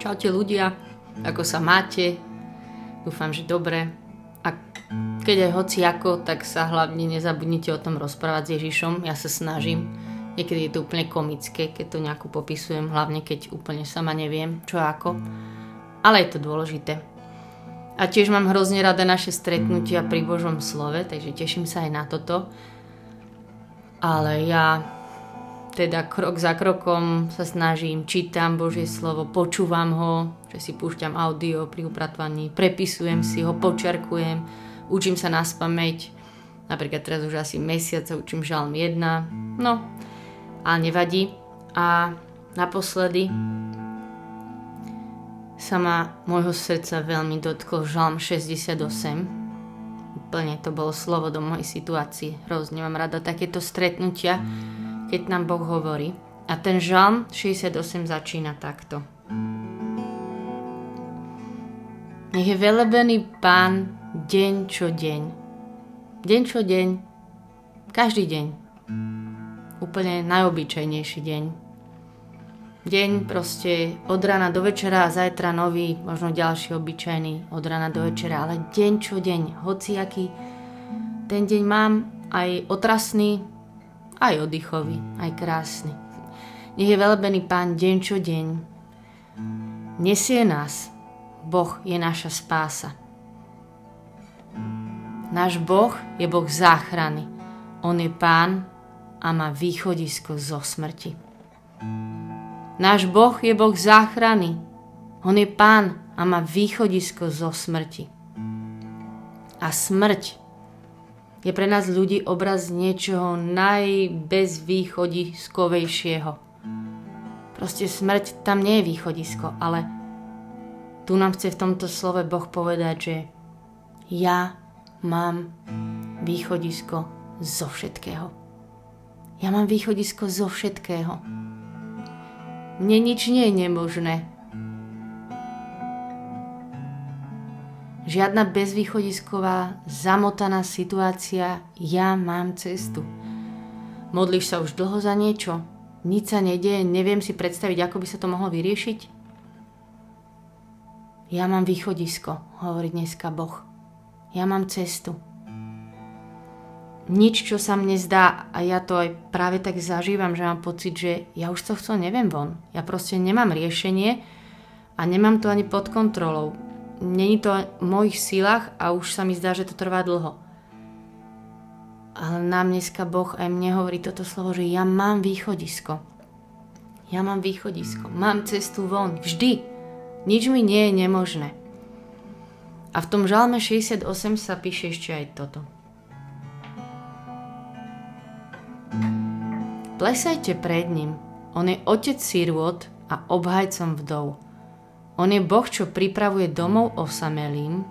Čaute ľudia, ako sa máte? Dúfam, že dobre. A keď aj hoci ako, tak sa hlavne nezabudnite o tom rozprávať s Ježišom. Ja sa snažím. Niekedy je to úplne komické, keď to nejako popisujem, hlavne keď úplne sama neviem, čo ako. Ale je to dôležité. A tiež mám hrozne rada naše stretnutia pri Božom slove, takže teším sa aj na toto. Ale ja teda krok za krokom sa snažím, čítam Božie slovo, počúvam ho, že si púšťam audio pri upratovaní, prepisujem si ho, počerkujem, učím sa na spameť. Napríklad teraz už asi mesiac sa učím žalm 1. No, ale nevadí. A naposledy sa ma môjho srdca veľmi dotkol žalm 68. Úplne to bolo slovo do mojej situácie. Hrozne mám rada takéto stretnutia, keď nám Boh hovorí. A ten žalm 68 začína takto. Nech je velebený Pán deň čo deň. Deň čo deň. Každý deň. Úplne najobyčajnejší deň. Deň proste od rána do večera a zajtra nový, možno ďalší obyčajný od rána do večera, ale deň čo deň, hociaký ten deň mám aj otrasný, aj oddychový, aj krásny. Nech je velebený Pán deň čo deň. Nesie nás. Boh je naša spása. Náš Boh je Boh záchrany. On je Pán a má východisko zo smrti. Náš Boh je Boh záchrany. On je Pán a má východisko zo smrti. A smrť je pre nás ľudí obraz niečoho najbezvýchodiskovejšieho. Proste smrť tam nie je východisko, ale tu nám chce v tomto slove Boh povedať, že ja mám východisko zo všetkého. Ja mám východisko zo všetkého. Mne nič nie je nemožné. Žiadna bezvýchodisková, zamotaná situácia, ja mám cestu. Modlíš sa už dlho za niečo? Nič sa nedieje, neviem si predstaviť, ako by sa to mohlo vyriešiť? Ja mám východisko, hovorí dneska Boh. Ja mám cestu. Nič, čo sa mne zdá, a ja to aj práve tak zažívam, že mám pocit, že ja už to chcel neviem von. Ja proste nemám riešenie a nemám to ani pod kontrolou není to v mojich sílach a už sa mi zdá, že to trvá dlho. Ale nám dneska Boh aj mne hovorí toto slovo, že ja mám východisko. Ja mám východisko. Mám cestu von. Vždy. Nič mi nie je nemožné. A v tom žalme 68 sa píše ešte aj toto. Plesajte pred ním. On je otec sírôt a obhajcom vdov. On je Boh, čo pripravuje domov osamelým,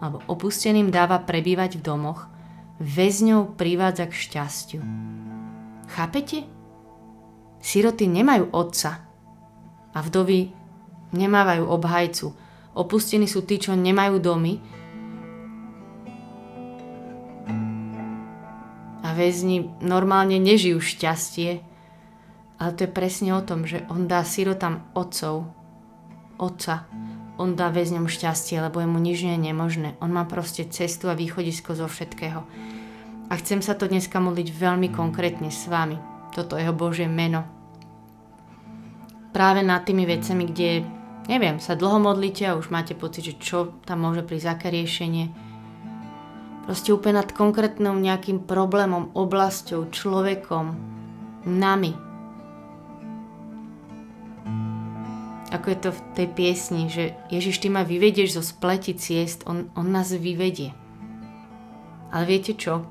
alebo opusteným dáva prebývať v domoch, väzňov privádza k šťastiu. Chápete? Siroty nemajú otca a vdovy nemávajú obhajcu. Opustení sú tí, čo nemajú domy a väzni normálne nežijú šťastie, ale to je presne o tom, že on dá sirotám otcov Otca. On dá väzňom šťastie, lebo jemu nič nie je nemožné. On má proste cestu a východisko zo všetkého. A chcem sa to dneska modliť veľmi konkrétne s vami. Toto jeho Božie meno. Práve nad tými vecami, kde, neviem, sa dlho modlíte a už máte pocit, že čo tam môže prísť, aké riešenie. Proste úplne nad konkrétnym nejakým problémom, oblasťou, človekom, nami, je to v tej piesni, že Ježiš, ty ma vyvedieš zo spleti ciest, on, on nás vyvedie. Ale viete čo?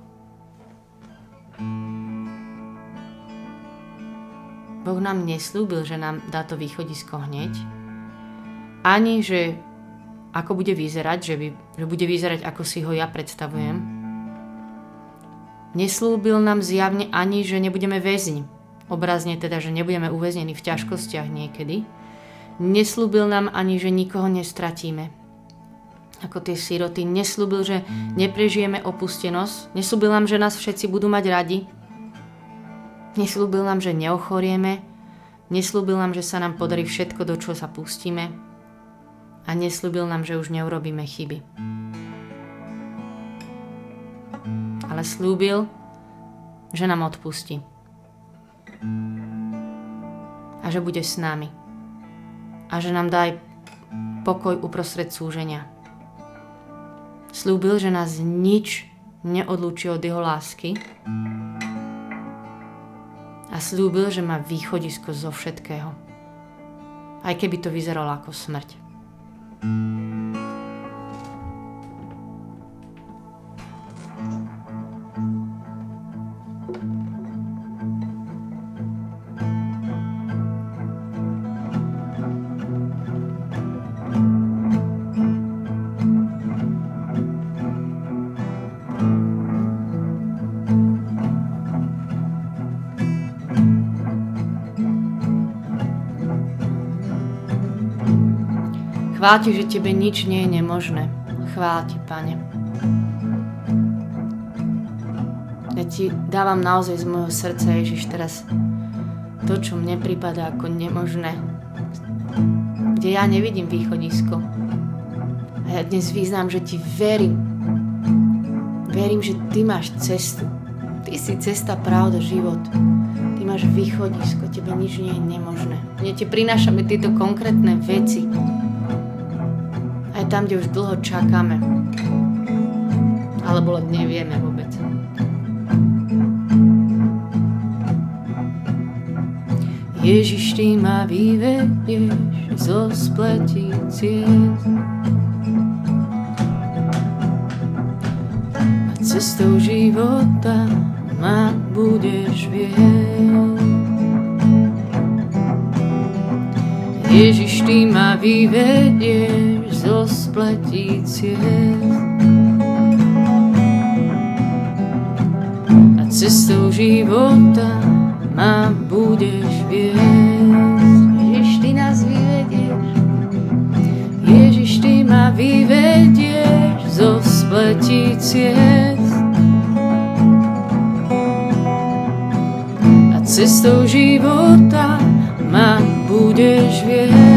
Boh nám neslúbil, že nám dá to východisko hneď. Ani, že ako bude vyzerať, že, by, že bude vyzerať, ako si ho ja predstavujem. Neslúbil nám zjavne ani, že nebudeme väzni. Obrazne teda, že nebudeme uväznení v ťažkostiach niekedy, Neslúbil nám ani, že nikoho nestratíme. Ako tie síroty. Neslúbil, že neprežijeme opustenosť. Neslúbil nám, že nás všetci budú mať radi. Neslúbil nám, že neochorieme. Neslúbil nám, že sa nám podarí všetko, do čo sa pustíme a neslúbil nám, že už neurobíme chyby. Ale slúbil, že nám odpustí. A že bude s nami. A že nám dá aj pokoj uprostred súženia. Slúbil, že nás nič neodlúči od jeho lásky a slúbil, že má východisko zo všetkého. Aj keby to vyzeralo ako smrť. Chvál ti, že tebe nič nie je nemožné. Chvál ti, pane. Ja ti dávam naozaj z môjho srdca, Ježiš, teraz to, čo mne prípada ako nemožné, kde ja nevidím východisko. A ja dnes význam, že ti verím. Verím, že ty máš cestu. Ty si cesta, pravda, život. Ty máš východisko, tebe nič nie je nemožné. Mne ti prinášame tieto konkrétne veci tam, kde už dlho čakáme. Alebo len nevieme vôbec. Ježiš, ty ma vyvedieš zo spletí ciest. A cestou života ma budeš viesť. Ježiš, ty ma vyvedieš zo spletí A cestou života ma budeš viesť. Ježiš, ty nás vyvedieš. Ježiš, ty ma vyvedieš zo spletí ciest. A cestou života ma budeš viesť.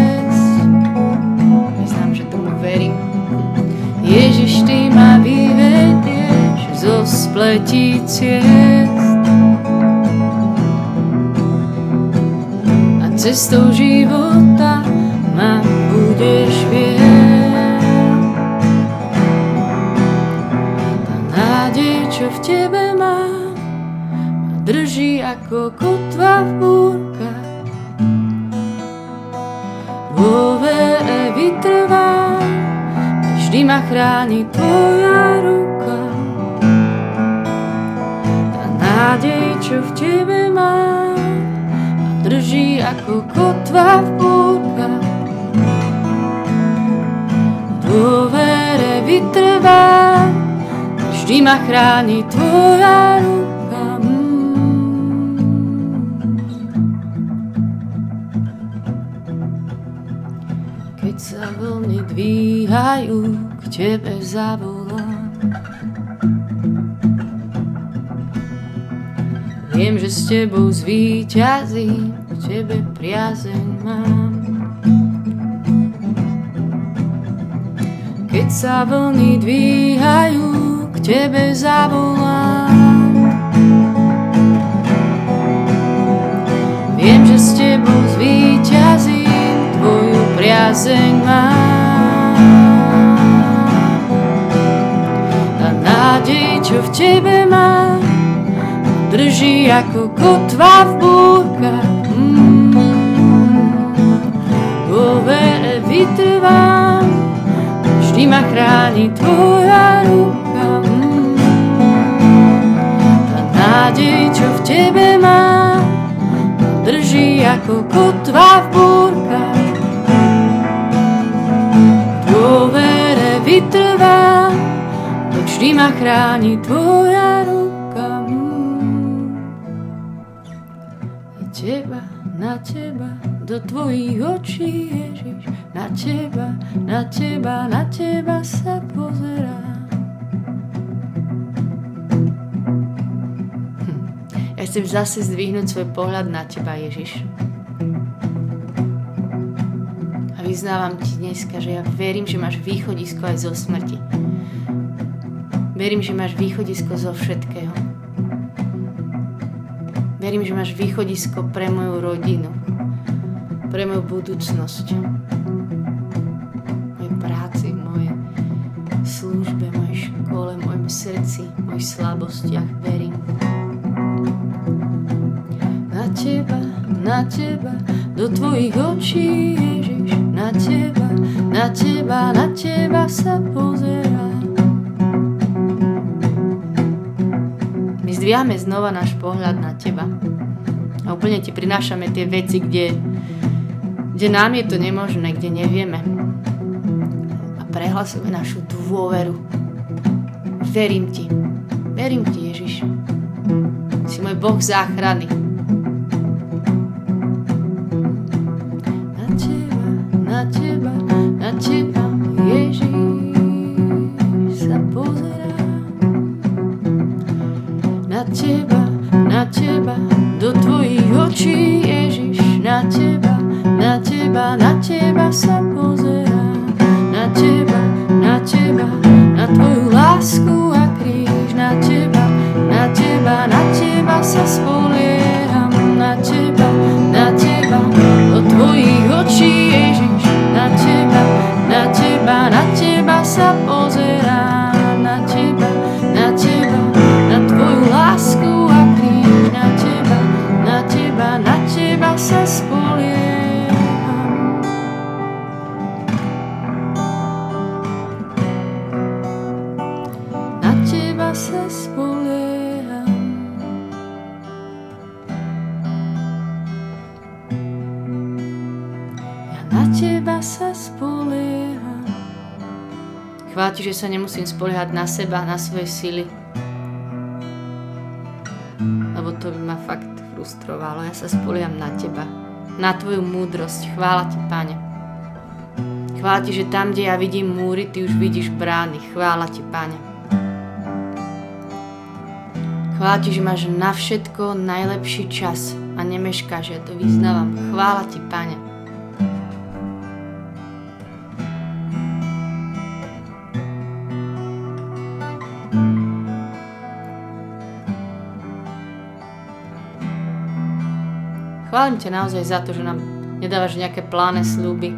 Ježiš, Ty ma vyvedieš zo spletí ciest. A cestou života ma budeš viesť. Tá nádej, čo v Tebe ma drží ako kotva v búrkach. Vo vždy ma chráni tvoja ruka. Tá nádej, čo v tebe má, ma drží ako kotva v búrkach. Dôvere vytrvá, vždy ma chráni tvoja ruka. Keď sa vlny dvíhajú, Tebe zavolám. Viem, že s Tebou zvíťazím, v Tebe priazeň mám. Keď sa vlny dvíhajú, k Tebe zavolám. Viem, že s Tebou zvíťazím, Tvoju priazeň mám. Nádej, čo v tebe má, drží ako kotva v búrkach. Mm. Vo vere vytrvám, vždy ma chráni tvoja ruka. Mm. Tá nádej, čo v tebe má, drží ako kotva v búrkach. Chráni tvoja ruka. Na teba, na teba, do tvojich očí, Ježiš, na teba, na teba, na teba sa pozerá. Hm. Ja chcem zase zdvihnúť svoj pohľad na teba, Ježiš. vyznávam ti dneska, že ja verím, že máš východisko aj zo smrti. Verím, že máš východisko zo všetkého. Verím, že máš východisko pre moju rodinu, pre moju budúcnosť, mojej práci, mojej službe, mojej škole, mojom srdci, mojich slabostiach. Verím. Na teba, na teba, do tvojich očí, Ježiš, na teba, na teba, na teba sa pozerám. Zdvíhame znova náš pohľad na teba. A úplne ti prinášame tie veci, kde, kde nám je to nemožné, kde nevieme. A prehlasujeme našu dôveru. Verím ti. Verím ti, Ježiš. Si môj Boh záchrany. Teba, na teba, do tvojich očí, Ježiš, na teba, na teba, na teba sa pozerám, na teba, na teba, na tvoju lásku a kríž, na teba, na teba, na teba sa spolieham, na teba, na teba, do tvojich očí, Ježiš, na teba, na teba, na teba sa pozerám, sa spolieham. Na teba sa spolieham. Ja na teba sa spolieham. Chvála ti, že sa nemusím spoliehať na seba, na svoje sily, frustrovalo. Ja sa spoliam na teba, na tvoju múdrosť. Chvála ti, pane. Chvála ti, že tam, kde ja vidím múry, ty už vidíš brány. Chvála ti, pane. Chvála ti, že máš na všetko najlepší čas a nemeškáš, ja to vyznávam. Chvála ti, pane. Chválim ťa naozaj za to, že nám nedávaš nejaké pláne sľuby,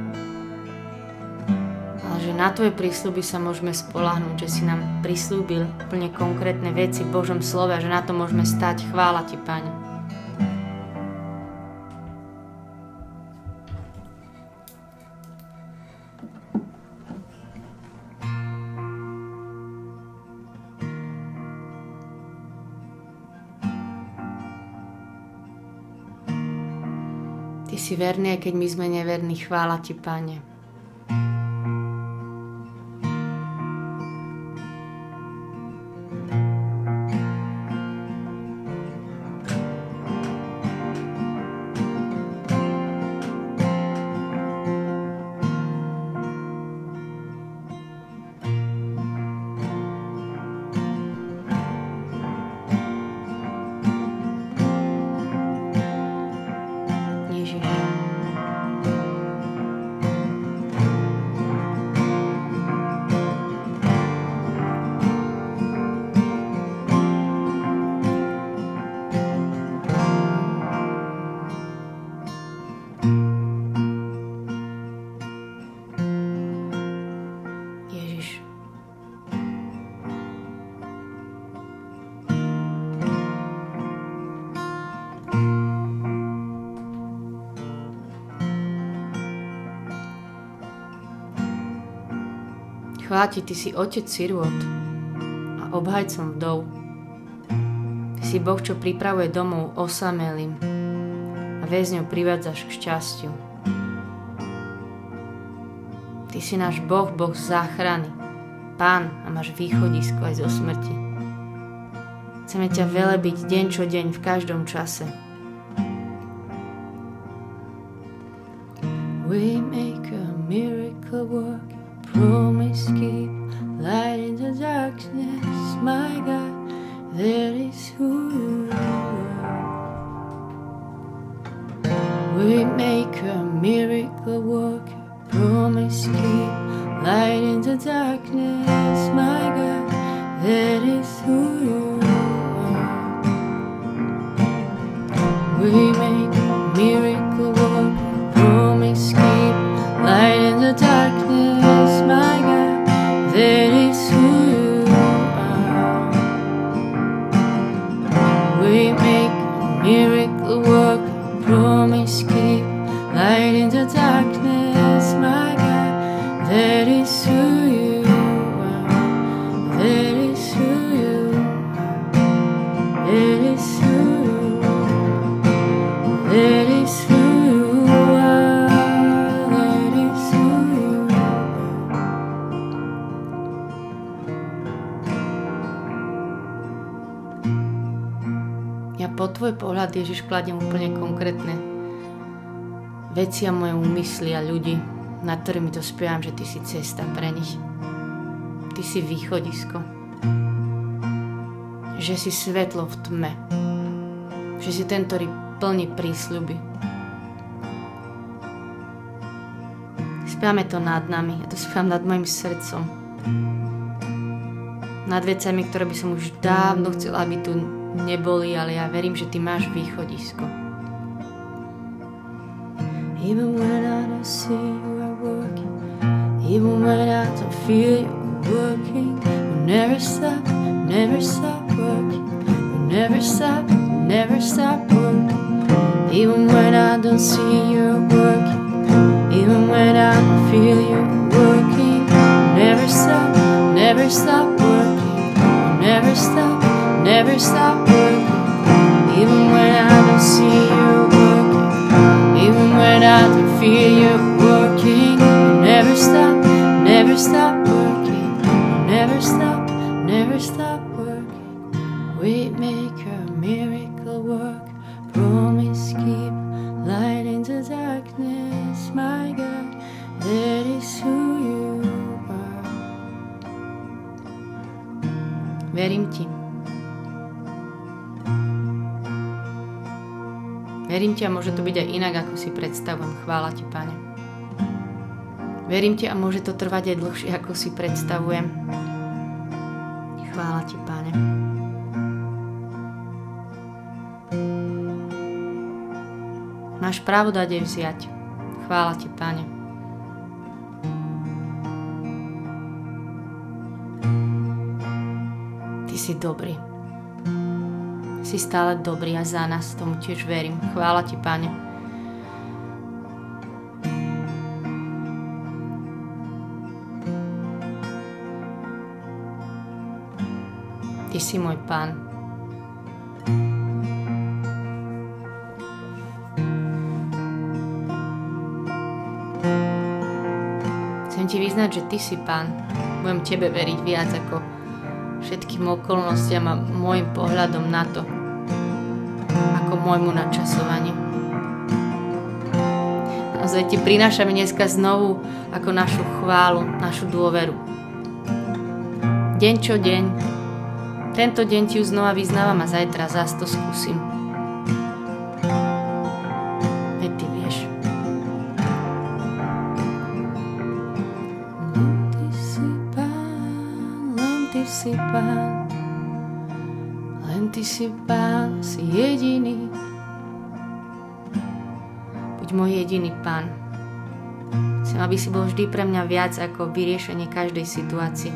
ale že na tvoje prísľuby sa môžeme spolahnúť, že si nám prislúbil úplne konkrétne veci v Božom slove a že na to môžeme stať. Chvála ti, Pane. Verný, aj keď my sme neverní. Chvála ti, Pane. Chvála ti, ty si otec sirôt a obhajcom vdov. Ty si Boh, čo pripravuje domov osamelým a väzňov privádzaš k šťastiu. Ty si náš Boh, Boh záchrany, Pán a máš východisko aj zo smrti. Chceme ťa velebiť deň čo deň v každom čase. Light in the darkness, my God, that is who Ja po tvoj pohľad, Ježiš, kladiem úplne konkrétne veci a moje úmysly a ľudí, nad ktorými to spievam, že ty si cesta pre nich. Ty si východisko. Že si svetlo v tme. Že si ten, ktorý plní prísľuby. Spiame to nad nami. Ja to spievam nad mojim srdcom. Nad vecami, ktoré by som už dávno chcela, aby tu neboli, ale ja verím, že ty máš východisko. Even when I don't see you are working, even when I don't feel you working, never stop, never stop working, never stop, never stop working. Even when I don't see you working, even when I don't feel you working, never stop, never stop working, never stop, never stop working. Even when I don't see you working. Even when I don't feel you Verím ti a môže to byť aj inak, ako si predstavujem. Chvála ti, Pane. Verím ti a môže to trvať aj dlhšie, ako si predstavujem. Chvála ti, Pane. Máš právo dať jej vziať. Chvála ti, Pane. Ty si dobrý si stále dobrý a za nás, tomu tiež verím. Chvála ti, Pane. Ty si môj pán. Chcem ti vyznať, že ty si pán. Budem tebe veriť viac ako všetkým okolnostiam a môjim pohľadom na to, ako môjmu načasovaniu. Naozaj ti prinášame dneska znovu ako našu chválu, našu dôveru. Deň čo deň. Tento deň ti ju znova vyznávam a zajtra zás to skúsim. Veď ty vieš. Len ty si pán, len ty si pán. Len ty si pán, jediný pán. Chcem, aby si bol vždy pre mňa viac ako vyriešenie každej situácie.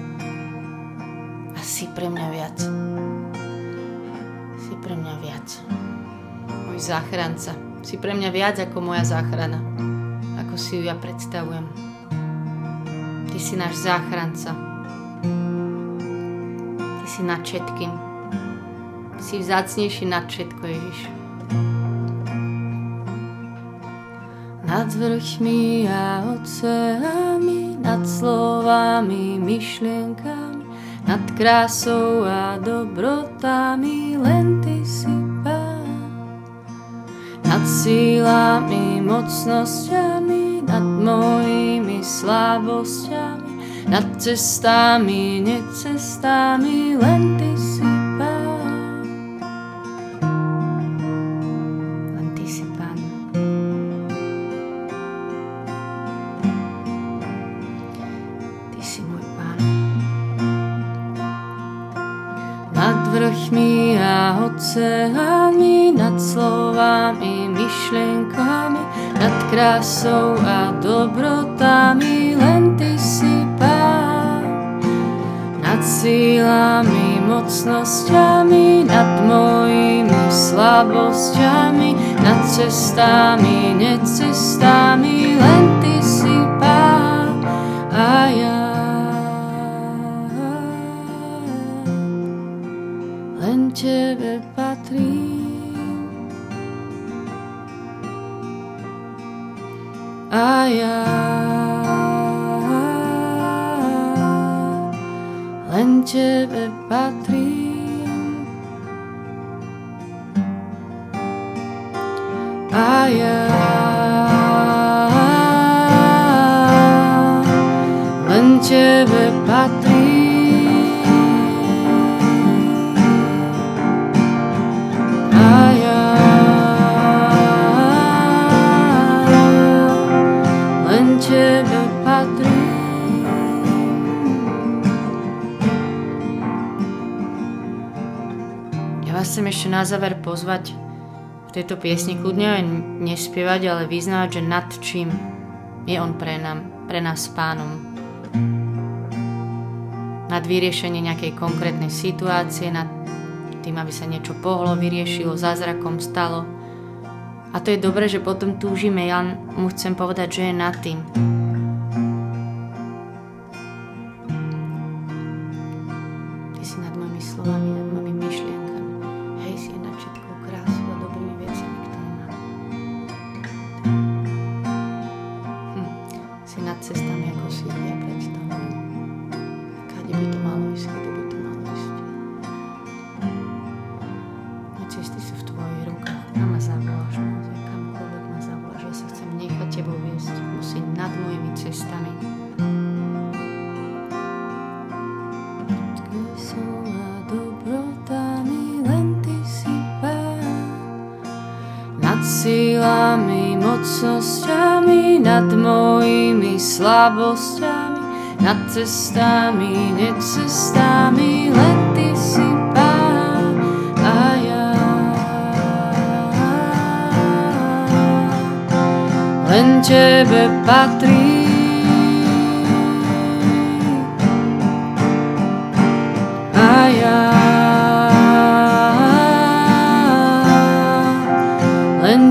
A si pre mňa viac. Si pre mňa viac. Môj záchranca. Si pre mňa viac ako moja záchrana. Ako si ju ja predstavujem. Ty si náš záchranca. Ty si nad všetkým. Si vzácnejší nad všetko, Ježiš. Nad vrchmi a oceánmi, nad slovami, myšlienkami, nad krásou a dobrotami, len Ty si Pán. Nad sílami, mocnosťami, nad mojimi slabosťami, nad cestami, necestami, len Ty si Pán. Oceánmi, nad slovami, myšlienkami, nad krásou a dobrotami, len Ty si Pán. Nad sílami, mocnosťami, nad mojimi slabosťami, nad cestami, necestami, len Ty Len Tebe patrím a ja. Len Tebe patrím a ja. Len Tebe ešte na záver pozvať v tejto piesni kľudne aj nespievať, ale vyznávať, že nad čím je On pre, nám, pre nás pánom. Nad vyriešenie nejakej konkrétnej situácie, nad tým, aby sa niečo pohlo, vyriešilo, zázrakom stalo. A to je dobré, že potom túžime. Ja mu chcem povedať, že je nad tým. Cestami. Pán. Nad sílami, mocnosťami, nad mojimi slabosťami, nad cestami, necestami, len ty si pán a ja. Len tebe patrí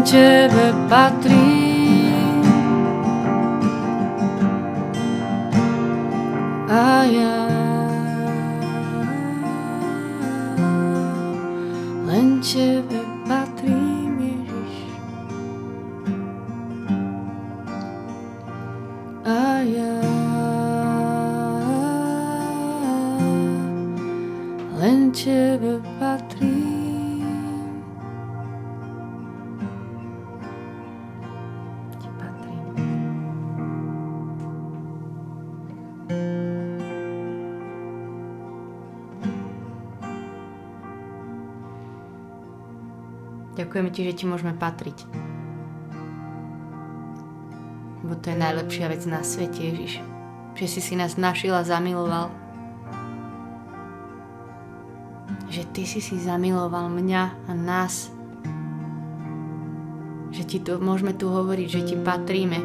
tebe patrí Ďakujeme ti, že ti môžeme patriť. Lebo to je najlepšia vec na svete, Ježiš. Že si si nás našiel a zamiloval. Že ty si si zamiloval mňa a nás. Že ti to, môžeme tu hovoriť, že ti patríme.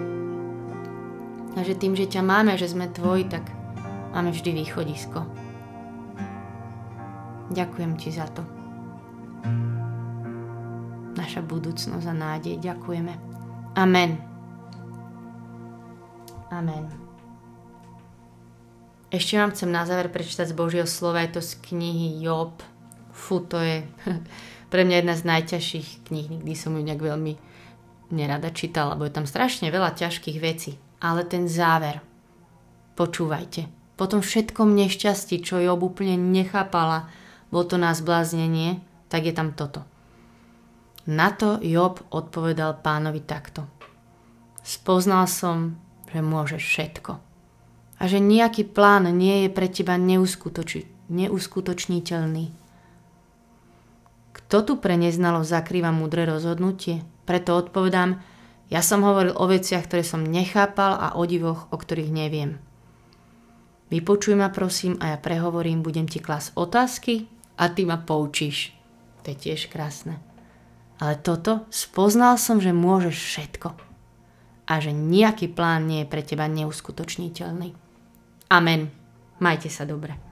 A že tým, že ťa máme, že sme tvoji, tak máme vždy východisko. Ďakujem ti za to naša budúcnosť a nádej. Ďakujeme. Amen. Amen. Ešte vám chcem na záver prečítať z Božieho slova, je to z knihy Job. Fú, to je pre mňa jedna z najťažších kníh, nikdy som ju nejak veľmi nerada čítala, lebo je tam strašne veľa ťažkých vecí. Ale ten záver, počúvajte. Po tom všetkom nešťastí, čo Job úplne nechápala, bolo to na zbláznenie, tak je tam toto. Na to Job odpovedal pánovi takto. Spoznal som, že môžeš všetko. A že nejaký plán nie je pre teba neuskutoči, neuskutočniteľný. Kto tu pre neznalo zakrýva múdre rozhodnutie? Preto odpovedám, ja som hovoril o veciach, ktoré som nechápal a o divoch, o ktorých neviem. Vypočuj ma prosím a ja prehovorím, budem ti klas otázky a ty ma poučíš. To je tiež krásne. Ale toto spoznal som, že môžeš všetko. A že nejaký plán nie je pre teba neuskutočniteľný. Amen. Majte sa dobre.